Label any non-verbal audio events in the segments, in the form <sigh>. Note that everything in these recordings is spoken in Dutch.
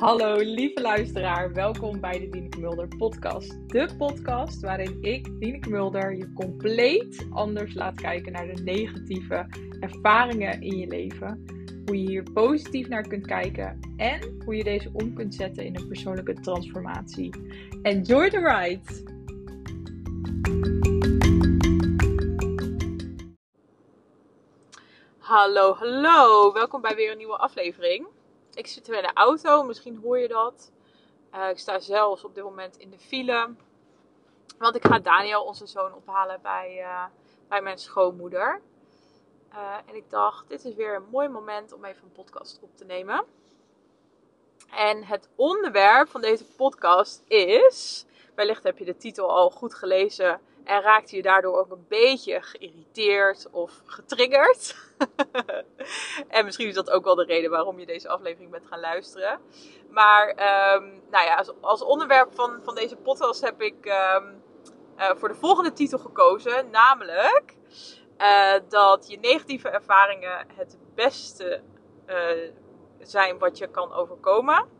Hallo lieve luisteraar, welkom bij de Dieneke Mulder podcast. De podcast waarin ik, Dieneke Mulder, je compleet anders laat kijken naar de negatieve ervaringen in je leven. Hoe je hier positief naar kunt kijken en hoe je deze om kunt zetten in een persoonlijke transformatie. Enjoy the ride! Hallo, hallo, welkom bij weer een nieuwe aflevering. Ik zit weer in de auto, misschien hoor je dat. Uh, ik sta zelfs op dit moment in de file. Want ik ga Daniel, onze zoon, ophalen bij, uh, bij mijn schoonmoeder. Uh, en ik dacht, dit is weer een mooi moment om even een podcast op te nemen. En het onderwerp van deze podcast is. Wellicht heb je de titel al goed gelezen. En raakte je daardoor ook een beetje geïrriteerd of getriggerd. <laughs> en misschien is dat ook wel de reden waarom je deze aflevering bent gaan luisteren. Maar um, nou ja, als, als, onderwerp van, van deze podcast heb ik um, uh, voor de volgende titel gekozen. Namelijk uh, dat je negatieve ervaringen het beste uh, zijn wat je kan overkomen.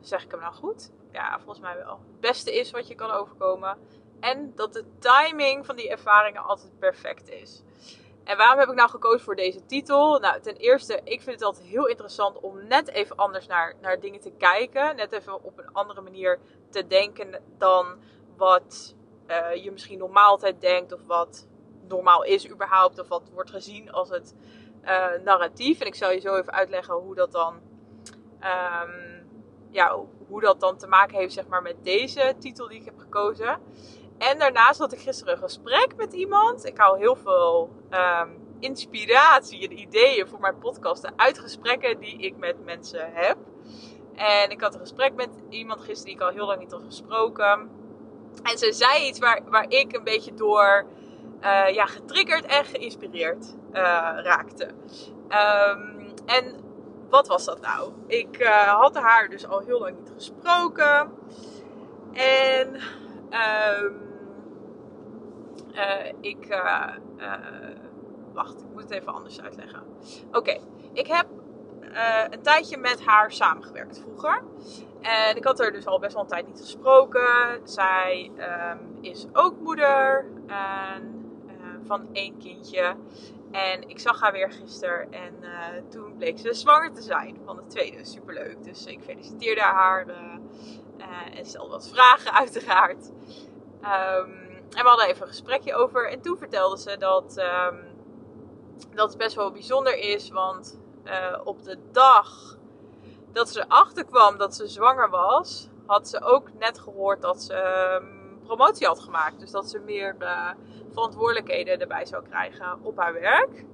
Zeg ik hem nou goed? ja, volgens mij wel. Het beste is wat je kan overkomen. En dat de timing van die ervaringen altijd perfect is. En waarom heb ik nou gekozen voor deze titel? Nou, ten eerste, ik vind het altijd heel interessant om net even anders naar, naar dingen te kijken. Net even op een andere manier te denken dan wat uh, je misschien normaal altijd denkt. Of wat normaal is überhaupt. Of wat wordt gezien als het uh, narratief. En ik zal je zo even uitleggen hoe dat dan... Um, ja, hoe dat dan te maken heeft zeg maar, met deze titel die ik heb gekozen. En daarnaast had ik gisteren een gesprek met iemand. Ik hou heel veel um, inspiratie en ideeën voor mijn podcasten uit gesprekken die ik met mensen heb. En ik had een gesprek met iemand gisteren die ik al heel lang niet had gesproken. En ze zei iets waar, waar ik een beetje door uh, ja, getriggerd en geïnspireerd uh, raakte. Um, en wat was dat nou? Ik uh, had haar dus al heel lang niet gesproken. En um, uh, ik. Uh, wacht, ik moet het even anders uitleggen. Oké, ik heb een tijdje met haar samengewerkt vroeger. En ik had haar dus al best wel een tijd niet gesproken. Zij um, is ook moeder van één kindje. En ik zag haar weer gisteren en uh, toen bleek ze zwanger te zijn van de tweede. Superleuk. Dus ik feliciteerde haar uh, uh, en stelde wat vragen <laughs> uiteraard. Um, en we hadden even een gesprekje over. En toen vertelde ze dat, um, dat het best wel bijzonder is. Want op de dag dat ze erachter kwam dat ze zwanger was, had ze ook net gehoord dat ze um, promotie had gemaakt. Dus dat ze meer verantwoordelijkheden erbij zou krijgen op haar werk.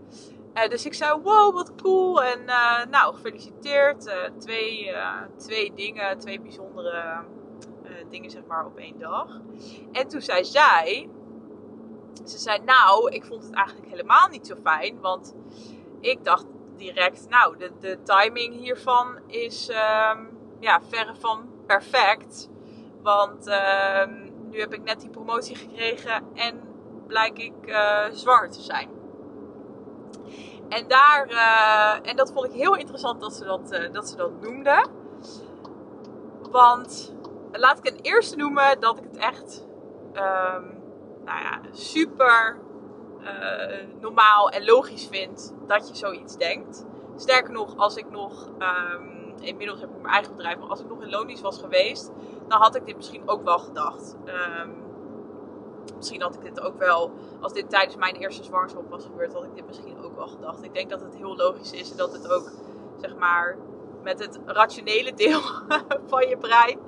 Uh, dus ik zei, wow, wat cool. En uh, nou, gefeliciteerd. Uh, twee, twee dingen, twee bijzondere dingen zeg maar op één dag. En toen zei zij, ze zei, nou, ik vond het eigenlijk helemaal niet zo fijn. Want ik dacht direct, nou, de, de timing hiervan is um, ja, verre van perfect. Want uh, nu heb ik net die promotie gekregen en blijk ik uh, zwanger te zijn. En, daar, uh, en dat vond ik heel interessant dat ze dat, uh, dat, ze dat noemde. Want laat ik ten eerste noemen dat ik het echt um, nou ja, super normaal en logisch vind dat je zoiets denkt. Sterker nog, als ik nog, um, inmiddels heb ik mijn eigen bedrijf, maar als ik nog in loondienst was geweest, dan had ik dit misschien ook wel gedacht. Um, misschien had ik dit ook wel, als dit tijdens mijn eerste zwangerschap was gebeurd, had ik dit misschien ook wel gedacht. Ik denk dat het heel logisch is en dat het ook, zeg maar, met het rationele deel <laughs> van je brein,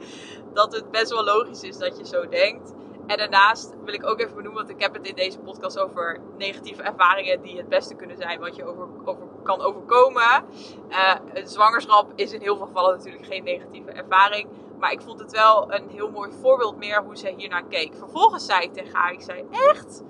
dat het best wel logisch is dat je zo denkt. En daarnaast wil ik ook even benoemen, want ik heb het in deze podcast over negatieve ervaringen die het beste kunnen zijn wat je over, over kan overkomen. Uh, een zwangerschap is in heel veel gevallen natuurlijk geen negatieve ervaring. Maar ik vond het wel een heel mooi voorbeeld meer hoe zij hiernaar keek. Vervolgens zei ik tegen haar, ik zei echt?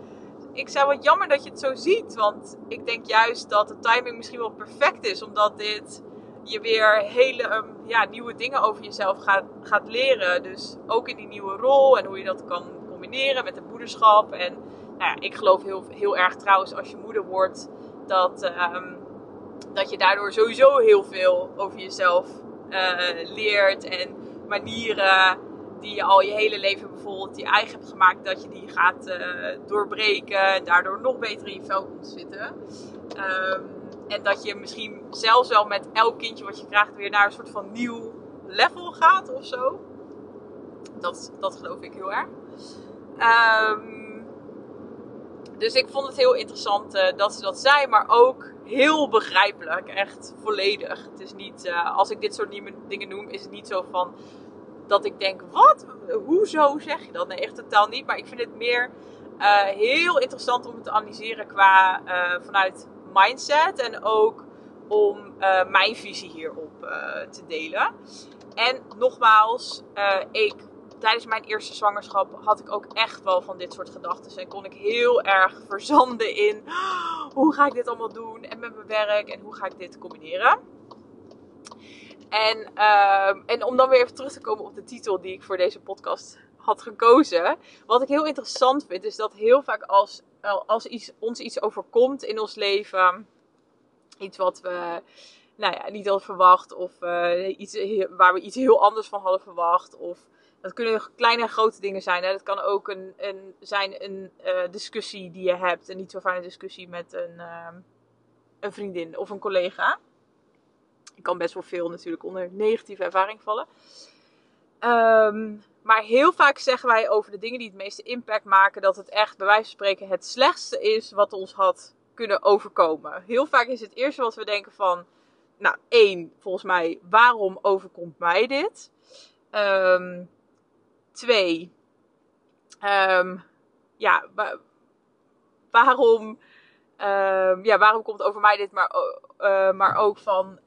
Ik zei wat jammer dat je het zo ziet. Want ik denk juist dat de timing misschien wel perfect is. Omdat dit je weer hele um, ja, nieuwe dingen over jezelf gaat, gaat leren. Dus ook in die nieuwe rol en hoe je dat kan combineren met de moederschap. En nou ja, ik geloof heel, heel erg trouwens als je moeder wordt dat... Um, dat je daardoor sowieso heel veel over jezelf uh, leert en manieren die je al je hele leven bijvoorbeeld die eigen hebt gemaakt, dat je die gaat uh, doorbreken en daardoor nog beter in je vel komt zitten. Um, en dat je misschien zelfs wel met elk kindje wat je krijgt weer naar een soort van nieuw level gaat of zo. Dat, dat geloof ik heel erg. Um, dus ik vond het heel interessant uh, dat ze dat zei, maar ook heel begrijpelijk. Echt volledig. Het is niet, uh, als ik dit soort dingen noem, is het niet zo van dat ik denk: wat? Hoezo zeg je dat? Nee, echt totaal niet. Maar ik vind het meer uh, heel interessant om het te analyseren qua vanuit mindset en ook om uh, mijn visie hierop te delen. En nogmaals, ik, tijdens mijn eerste zwangerschap had ik ook echt wel van dit soort gedachten. En kon ik heel erg verzanden in hoe ga ik dit allemaal doen en met mijn werk en hoe ga ik dit combineren. En, uh, en om dan weer even terug te komen op de titel die ik voor deze podcast had gekozen. Wat ik heel interessant vind, is dat heel vaak als, als iets, ons iets overkomt in ons leven, iets wat we nou ja, niet hadden verwacht, of uh, iets waar we iets heel anders van hadden verwacht, of dat kunnen kleine en grote dingen zijn. Hè? Dat kan ook een, een, zijn een uh, discussie die je hebt, een niet zo fijne discussie met een, uh, een vriendin of een collega. Ik kan best wel veel natuurlijk onder negatieve ervaring vallen. Um, maar heel vaak zeggen wij over de dingen die het meeste impact maken, dat het echt bij wijze van spreken het slechtste is wat ons had kunnen overkomen. Heel vaak is het eerste wat we denken van, nou één, volgens mij, waarom overkomt mij dit? Um, twee, um, ja, waarom, ja, waarom komt over mij dit, maar, uh, maar ook van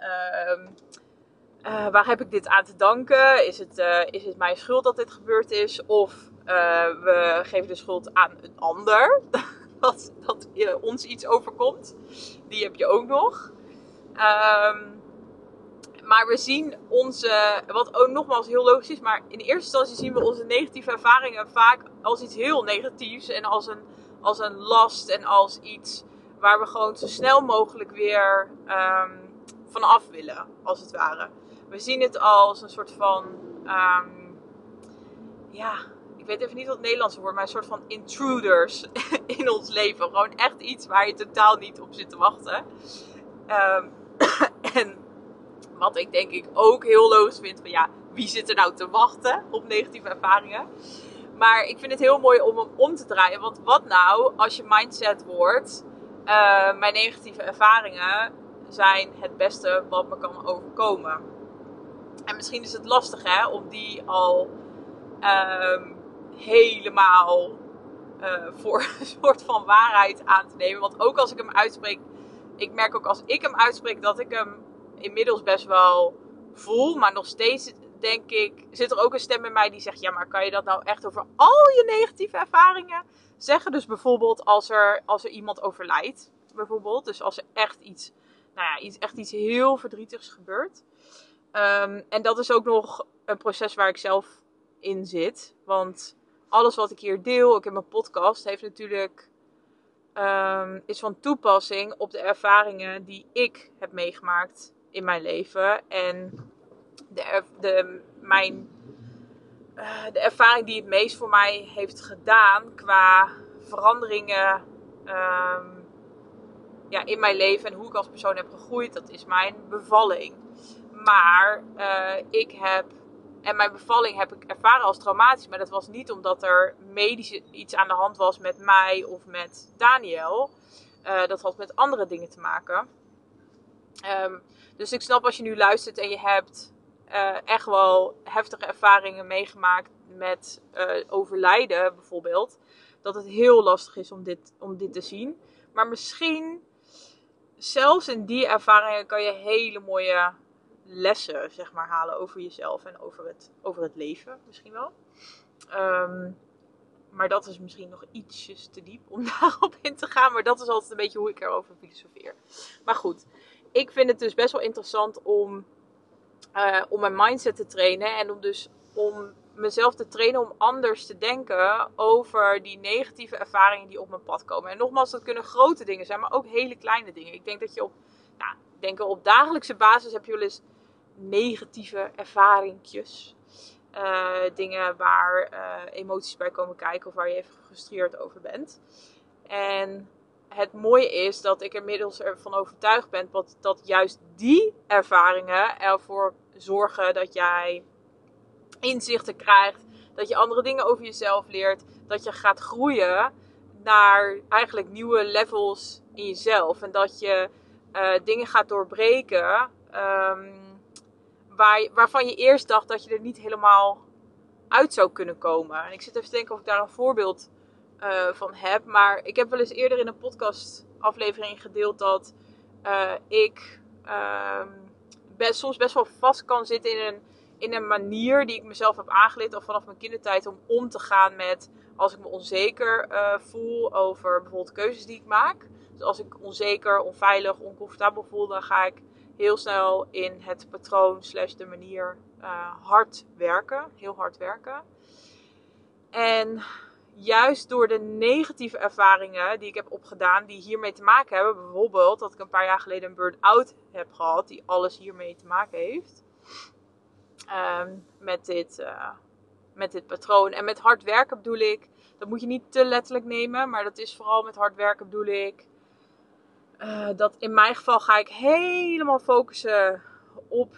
uh, waar heb ik dit aan te danken? Is het, uh, is het mijn schuld dat dit gebeurd is? Of we geven de schuld aan een ander <laughs> dat, dat ons iets overkomt. Die heb je ook nog. Um, maar we zien onze, wat ook nogmaals heel logisch is, maar in eerste instantie zien we onze negatieve ervaringen vaak als iets heel negatiefs en als een, als een last en als iets waar we gewoon zo snel mogelijk weer um, van af willen, als het ware we zien het als een soort van, um, ja, ik weet even niet wat het Nederlandse woord, maar een soort van intruders <laughs> in ons leven. Gewoon echt iets waar je totaal niet op zit te wachten. Um, <coughs> en wat ik denk ik ook heel logisch vind, van ja, wie zit er nou te wachten op negatieve ervaringen? Maar ik vind het heel mooi om hem om te draaien. Want wat nou als je mindset wordt, uh, mijn negatieve ervaringen zijn het beste wat me kan overkomen. En misschien is het lastig hè, om die al um, helemaal uh, <laughs> voor een soort van waarheid aan te nemen. Want ook als ik hem uitspreek, ik merk ook als ik hem uitspreek dat ik hem inmiddels best wel voel. Maar nog steeds denk ik, zit er ook een stem in mij die zegt: Ja, maar kan je dat nou echt over al je negatieve ervaringen zeggen? Dus bijvoorbeeld als er, als er iemand overlijdt, bijvoorbeeld. Dus als er echt iets, nou ja, iets, echt iets heel verdrietigs gebeurt. Um, en dat is ook nog een proces waar ik zelf in zit. Want alles wat ik hier deel, ook in mijn podcast, heeft natuurlijk, um, is van toepassing op de ervaringen die ik heb meegemaakt in mijn leven. En de, de, mijn, uh, de ervaring die het meest voor mij heeft gedaan qua veranderingen um, ja, in mijn leven en hoe ik als persoon heb gegroeid, dat is mijn bevalling. Maar uh, ik heb, en mijn bevalling heb ik ervaren als traumatisch. Maar dat was niet omdat er medisch iets aan de hand was met mij of met Daniel. Uh, dat had met andere dingen te maken. Um, dus ik snap als je nu luistert en je hebt uh, echt wel heftige ervaringen meegemaakt met overlijden bijvoorbeeld. Dat het heel lastig is om dit, om dit te zien. Maar misschien, zelfs in die ervaringen, kan je hele mooie lessen zeg maar, halen over jezelf en over het, over het leven misschien wel. Um, maar dat is misschien nog ietsjes te diep om <laughs> daarop in te gaan. Maar dat is altijd een beetje hoe ik erover filosofeer. Maar goed, ik vind het dus best wel interessant om, uh, om mijn mindset te trainen. En om dus om mezelf te trainen om anders te denken over die negatieve ervaringen die op mijn pad komen. En nogmaals, dat kunnen grote dingen zijn, maar ook hele kleine dingen. Ik denk dat je op nou, ik denk op dagelijkse basis heb je negatieve ervaringjes. Uh, dingen waar uh, emoties bij komen kijken of waar je even gefrustreerd over bent. En het mooie is dat ik inmiddels ervan overtuigd ben dat, dat juist die ervaringen ervoor zorgen dat jij inzichten krijgt, dat je andere dingen over jezelf leert, dat je gaat groeien naar eigenlijk nieuwe levels in jezelf. En dat je uh, dingen gaat doorbreken um, waar, waarvan je eerst dacht dat je er niet helemaal uit zou kunnen komen. En ik zit even te denken of ik daar een voorbeeld uh, van heb. Maar ik heb wel eens eerder in een podcast aflevering gedeeld dat uh, ik uh, best, soms best wel vast kan zitten in een, in een manier die ik mezelf heb aangeleerd al vanaf mijn kindertijd om om te gaan met als ik me onzeker uh, voel over bijvoorbeeld keuzes die ik maak. Dus als ik onzeker, onveilig, oncomfortabel voel, dan ga ik heel snel in het patroon slash de manier uh, hard werken. Heel hard werken. En juist door de negatieve ervaringen die ik heb opgedaan, die hiermee te maken hebben. Bijvoorbeeld dat ik een paar jaar geleden een burn-out heb gehad, die alles hiermee te maken heeft. Um, met, dit, uh, met dit patroon. En met hard werken bedoel ik, dat moet je niet te letterlijk nemen, maar dat is vooral met hard werken bedoel ik. Uh, dat in mijn geval ga ik helemaal focussen op,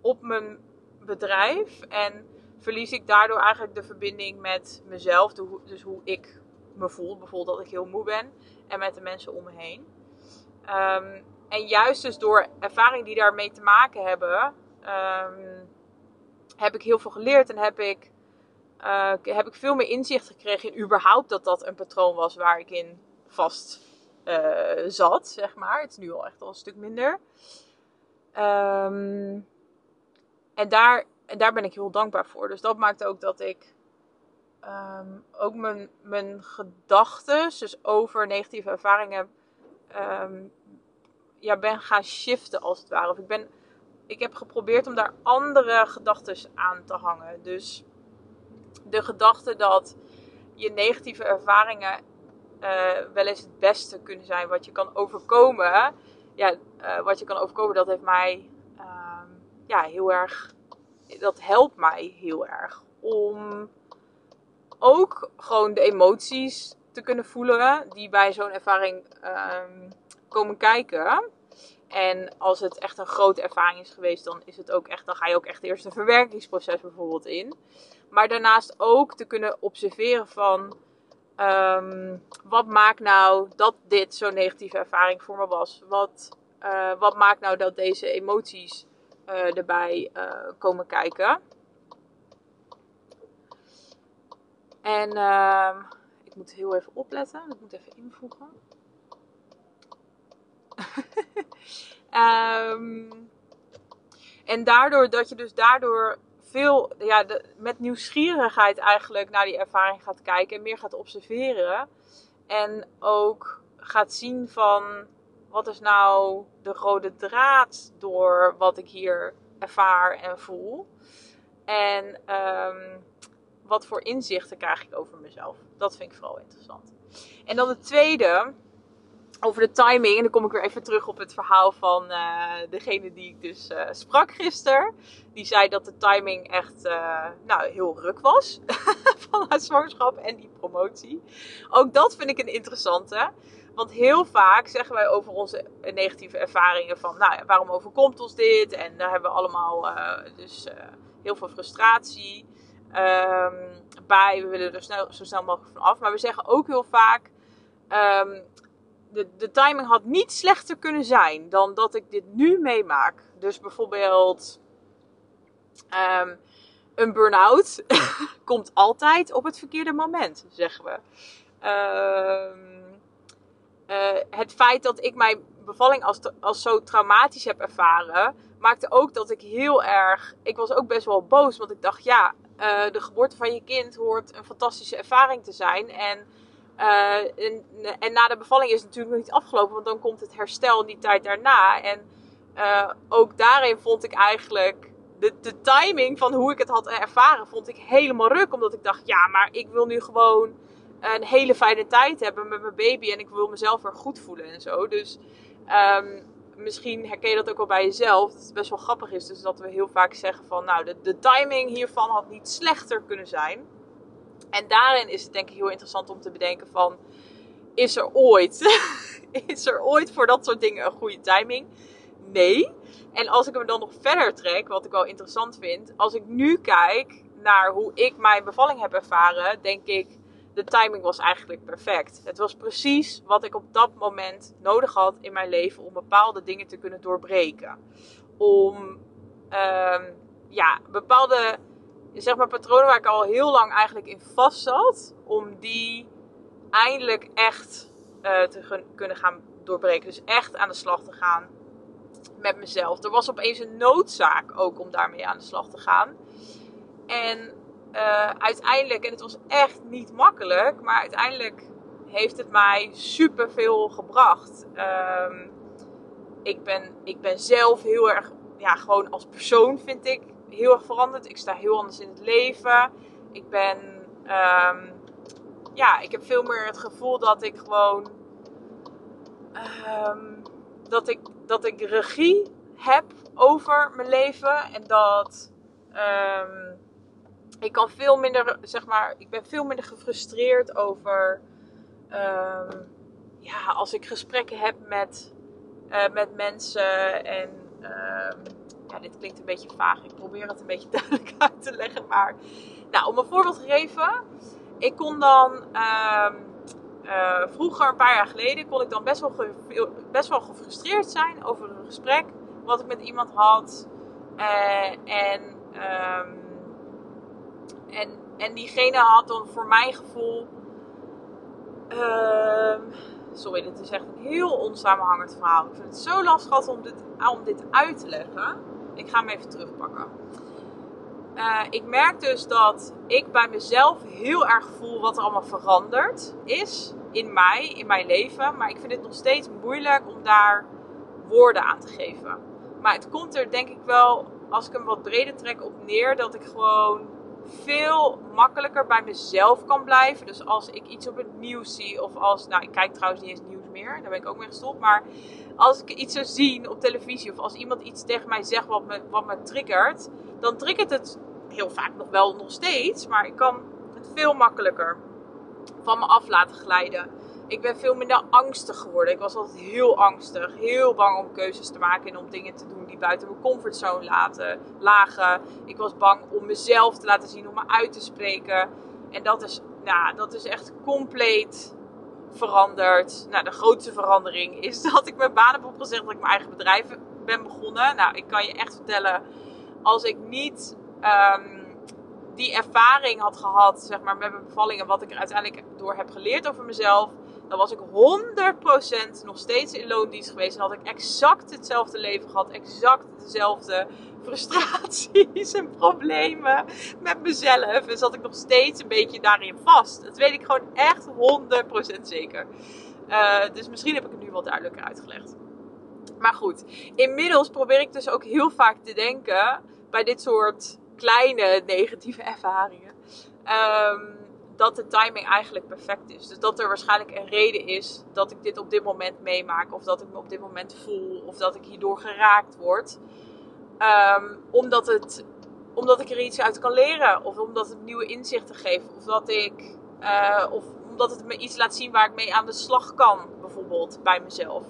op mijn bedrijf. En verlies ik daardoor eigenlijk de verbinding met mezelf. Dus hoe ik me voel. Bijvoorbeeld dat ik heel moe ben. En met de mensen om me heen. Um, en juist dus door ervaringen die daarmee te maken hebben. Um, heb ik heel veel geleerd. En heb ik, uh, heb ik veel meer inzicht gekregen in überhaupt dat dat een patroon was waar ik in vast uh, zat. Zeg maar. Het is nu al echt al een stuk minder. Um, en daar en daar ben ik heel dankbaar voor. Dus dat maakt ook dat ik um, ook mijn, mijn gedachten, dus over negatieve ervaringen, um, ja, ben gaan shiften als het ware. Of ik, ben, ik heb geprobeerd om daar andere gedachten aan te hangen. Dus de gedachte dat je negatieve ervaringen uh, wel eens het beste kunnen zijn wat je kan overkomen. Ja, uh, wat je kan overkomen, dat heeft mij um, ja, heel erg dat helpt mij heel erg om ook gewoon de emoties te kunnen voelen die bij zo'n ervaring um, komen kijken. En als het echt een grote ervaring is geweest, dan is het ook echt, dan ga je ook echt eerst een verwerkingsproces bijvoorbeeld in. Maar daarnaast ook te kunnen observeren van um, wat maakt nou dat dit zo'n negatieve ervaring voor me was? Wat, uh, wat maakt nou dat deze emoties uh, erbij uh, komen kijken. En uh, ik moet heel even opletten. Ik moet even invoegen. um, <laughs> en daardoor dat je dus daardoor veel ja, met nieuwsgierigheid eigenlijk naar die ervaring gaat kijken en meer gaat observeren. En ook gaat zien van wat is nou de rode draad door wat ik hier ervaar en voel? En um, wat voor inzichten krijg ik over mezelf? Dat vind ik vooral interessant. En dan het tweede, over de timing. En dan kom ik weer even terug op het verhaal van uh, degene die ik dus uh, sprak gisteren. Die zei dat de timing echt uh, nou, heel ruk was. <laughs> van haar zwangerschap en die promotie. Ook dat vind ik een interessante. Want heel vaak zeggen wij over onze negatieve ervaringen van, nou waarom overkomt ons dit? En daar hebben we allemaal uh, dus uh, heel veel frustratie um, bij. We willen er zo snel mogelijk van af. Maar we zeggen ook heel vaak, um, de, de timing had niet slechter kunnen zijn dan dat ik dit nu meemaak. Dus bijvoorbeeld um, een burn-out <laughs> komt altijd op het verkeerde moment, zeggen we. Um, uh, het feit dat ik mijn bevalling als, als zo traumatisch heb ervaren, maakte ook dat ik heel erg. Ik was ook best wel boos, want ik dacht, ja, uh, de geboorte van je kind hoort een fantastische ervaring te zijn. En, uh, en, en, na de bevalling is het natuurlijk nog niet afgelopen, want dan komt het herstel in die tijd daarna. En ook daarin vond ik eigenlijk. De, de timing van hoe ik het had ervaren, vond ik helemaal ruk. Omdat ik dacht, ja, maar ik wil nu gewoon een hele fijne tijd hebben met mijn baby. En ik wil mezelf er goed voelen en zo. Dus um, misschien herken je dat ook wel bij jezelf. Dat het best wel grappig is. Dus dat we heel vaak zeggen van, nou, de, de timing hiervan had niet slechter kunnen zijn. En daarin is het denk ik heel interessant om te bedenken van, is er ooit, <laughs> is er ooit voor dat soort dingen een goede timing? Nee. En als ik hem dan nog verder trek, wat ik wel interessant vind, als ik nu kijk naar hoe ik mijn bevalling heb ervaren, denk ik, de timing was eigenlijk perfect. Het was precies wat ik op dat moment nodig had in mijn leven om bepaalde dingen te kunnen doorbreken. Om um, ja, bepaalde zeg maar, patronen waar ik al heel lang eigenlijk in vast zat, om die eindelijk echt uh, te kunnen gaan doorbreken. Dus echt aan de slag te gaan met mezelf. Er was opeens een noodzaak ook om daarmee aan de slag te gaan. En uh, uiteindelijk, en het was echt niet makkelijk, maar uiteindelijk heeft het mij super veel gebracht. Um, ik, ben, ik ben zelf heel erg, ja, gewoon als persoon vind ik heel erg veranderd. Ik sta heel anders in het leven. Ik ben, um, ja, ik heb veel meer het gevoel dat ik gewoon, um, dat ik, dat ik regie heb over mijn leven en dat. Ik kan veel minder, zeg maar, ik ben veel minder gefrustreerd over, um, ja, als ik gesprekken heb met, uh, met mensen en, um, ja, dit klinkt een beetje vaag, ik probeer het een beetje <laughs> duidelijk uit te leggen, maar, nou, om een voorbeeld te geven, ik kon dan, um, uh, vroeger, een paar jaar geleden, kon ik dan best wel, best wel gefrustreerd zijn over een gesprek wat ik met iemand had, uh, en, en, en diegene had dan voor mijn gevoel. Uh, sorry, dit is echt een heel onsamenhangend verhaal. Ik vind het zo lastig om dit, om dit uit te leggen. Ik ga hem even terugpakken. Uh, ik merk dus dat ik bij mezelf heel erg voel wat er allemaal veranderd is in mij, in mijn leven. Maar ik vind het nog steeds moeilijk om daar woorden aan te geven. Maar het komt er denk ik wel, als ik hem wat breder trek, op neer dat ik gewoon veel makkelijker bij mezelf kan blijven. Dus als ik iets op het nieuws zie, of als, nou ik kijk trouwens niet eens nieuws meer, daar ben ik ook mee gestopt. Maar als ik iets zou zien op televisie, of als iemand iets tegen mij zegt wat me, wat me triggert, dan triggert het heel vaak nog wel nog steeds. Maar ik kan het veel makkelijker van me af laten glijden. Ik ben veel minder angstig geworden. Ik was altijd heel angstig. Heel bang om keuzes te maken en om dingen te doen die buiten mijn comfortzone laten, lagen. Ik was bang om mezelf te laten zien, om me uit te spreken. En dat is, nou, dat is echt compleet veranderd. Nou, de grootste verandering is <laughs> dat ik mijn baan heb opgezegd. Dat ik mijn eigen bedrijf ben begonnen. Nou, ik kan je echt vertellen, als ik niet... Um, die ervaring had gehad, zeg maar, met mijn bevallingen, wat ik er uiteindelijk door heb geleerd over mezelf, dan was ik 100% nog steeds in loondienst geweest. En had ik exact hetzelfde leven gehad. Exact dezelfde frustraties en problemen met mezelf. En zat ik nog steeds een beetje daarin vast. Dat weet ik gewoon echt 100% zeker. Uh, dus misschien heb ik het nu wel duidelijker uitgelegd. Maar goed, inmiddels probeer ik dus ook heel vaak te denken bij dit soort kleine negatieve ervaringen. Um, dat de timing eigenlijk perfect is. Dus dat er waarschijnlijk een reden is dat ik dit op dit moment meemaak. Of dat ik me op dit moment voel. Of dat ik hierdoor geraakt word. Um, omdat, het, omdat ik er iets uit kan leren. Of omdat het nieuwe inzichten geeft. Of, dat ik, uh, of omdat het me iets laat zien waar ik mee aan de slag kan. Bijvoorbeeld bij mezelf.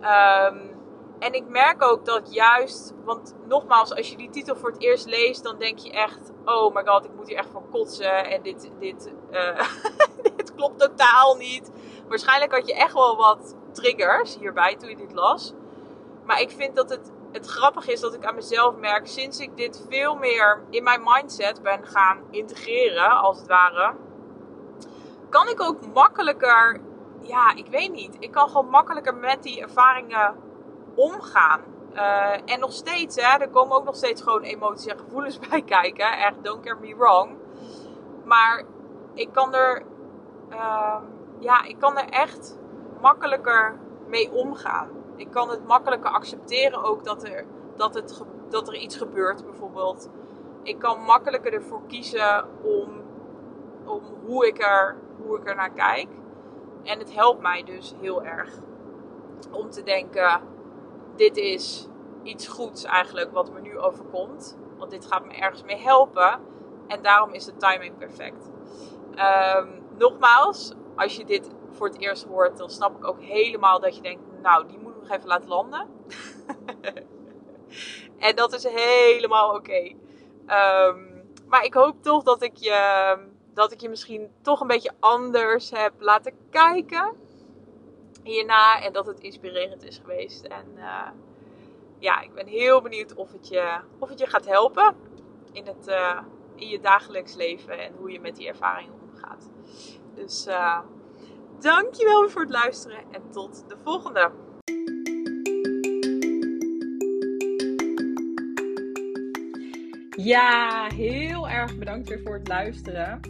Um, en ik merk ook dat juist, want nogmaals, als je die titel voor het eerst leest, dan denk je echt: oh my god, ik moet hier echt van kotsen. En dit, dit, uh, <laughs> dit klopt totaal niet. Waarschijnlijk had je echt wel wat triggers hierbij toen je dit las. Maar ik vind dat het, het grappig is dat ik aan mezelf merk, sinds ik dit veel meer in mijn mindset ben gaan integreren, als het ware, kan ik ook makkelijker, ja, ik weet niet, ik kan gewoon makkelijker met die ervaringen omgaan. Uh, en nog steeds, hè, er komen ook nog steeds gewoon emoties en gevoelens <laughs> bij kijken. Echt, don't get me wrong. Maar ik kan er, uh, ja, ik kan er echt makkelijker mee omgaan. Ik kan het makkelijker accepteren ook dat er, dat het, dat er iets gebeurt, bijvoorbeeld. Ik kan makkelijker ervoor kiezen om, om hoe, ik er, hoe ik er naar kijk. En het helpt mij dus heel erg om te denken dit is iets goeds eigenlijk wat me nu overkomt. Want dit gaat me ergens mee helpen. En daarom is de timing perfect. Ehm, nogmaals, als je dit voor het eerst hoort, dan snap ik ook helemaal dat je denkt, nou, die moet ik nog even laten landen. <laughs> en dat is helemaal oké. Ehm, maar ik hoop toch dat ik, je, dat ik je misschien toch een beetje anders heb laten kijken hierna. En dat het inspirerend is geweest. En uh, ja, ik ben heel benieuwd of het je, of het je gaat helpen in, het, uh, in je dagelijks leven en hoe je met die ervaringen omgaat. Dus uh, dankjewel voor het luisteren en tot de volgende. Ja, heel erg bedankt weer voor het luisteren.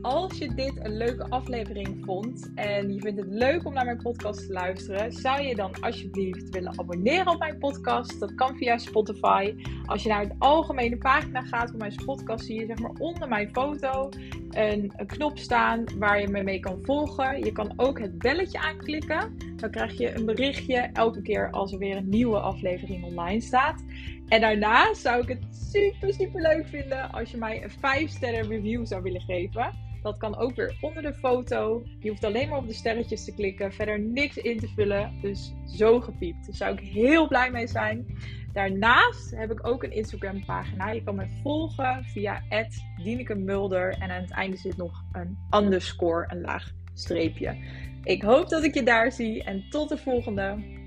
Als je dit een leuke aflevering vond en je vindt het leuk om naar mijn podcast te luisteren, zou je dan alsjeblieft willen abonneren op mijn podcast? Dat kan via Spotify. Als je naar de algemene pagina gaat van mijn podcast, zie je zeg maar onder mijn foto een, knop staan waar je me mee kan volgen. Je kan ook het belletje aanklikken. Dan krijg je een berichtje elke keer als er weer een nieuwe aflevering online staat. En daarna zou ik het super, super leuk vinden als je mij een 5 sterren review zou willen geven. Dat kan ook weer onder de foto. Je hoeft alleen maar op de sterretjes te klikken, verder niks in te vullen. Dus zo gepiept. Daar zou ik heel blij mee zijn. Daarnaast heb ik ook een Instagram pagina. Je kan me volgen via Mulder. En aan het einde zit nog een underscore, een laag streepje. Ik hoop dat ik je daar zie en tot de volgende.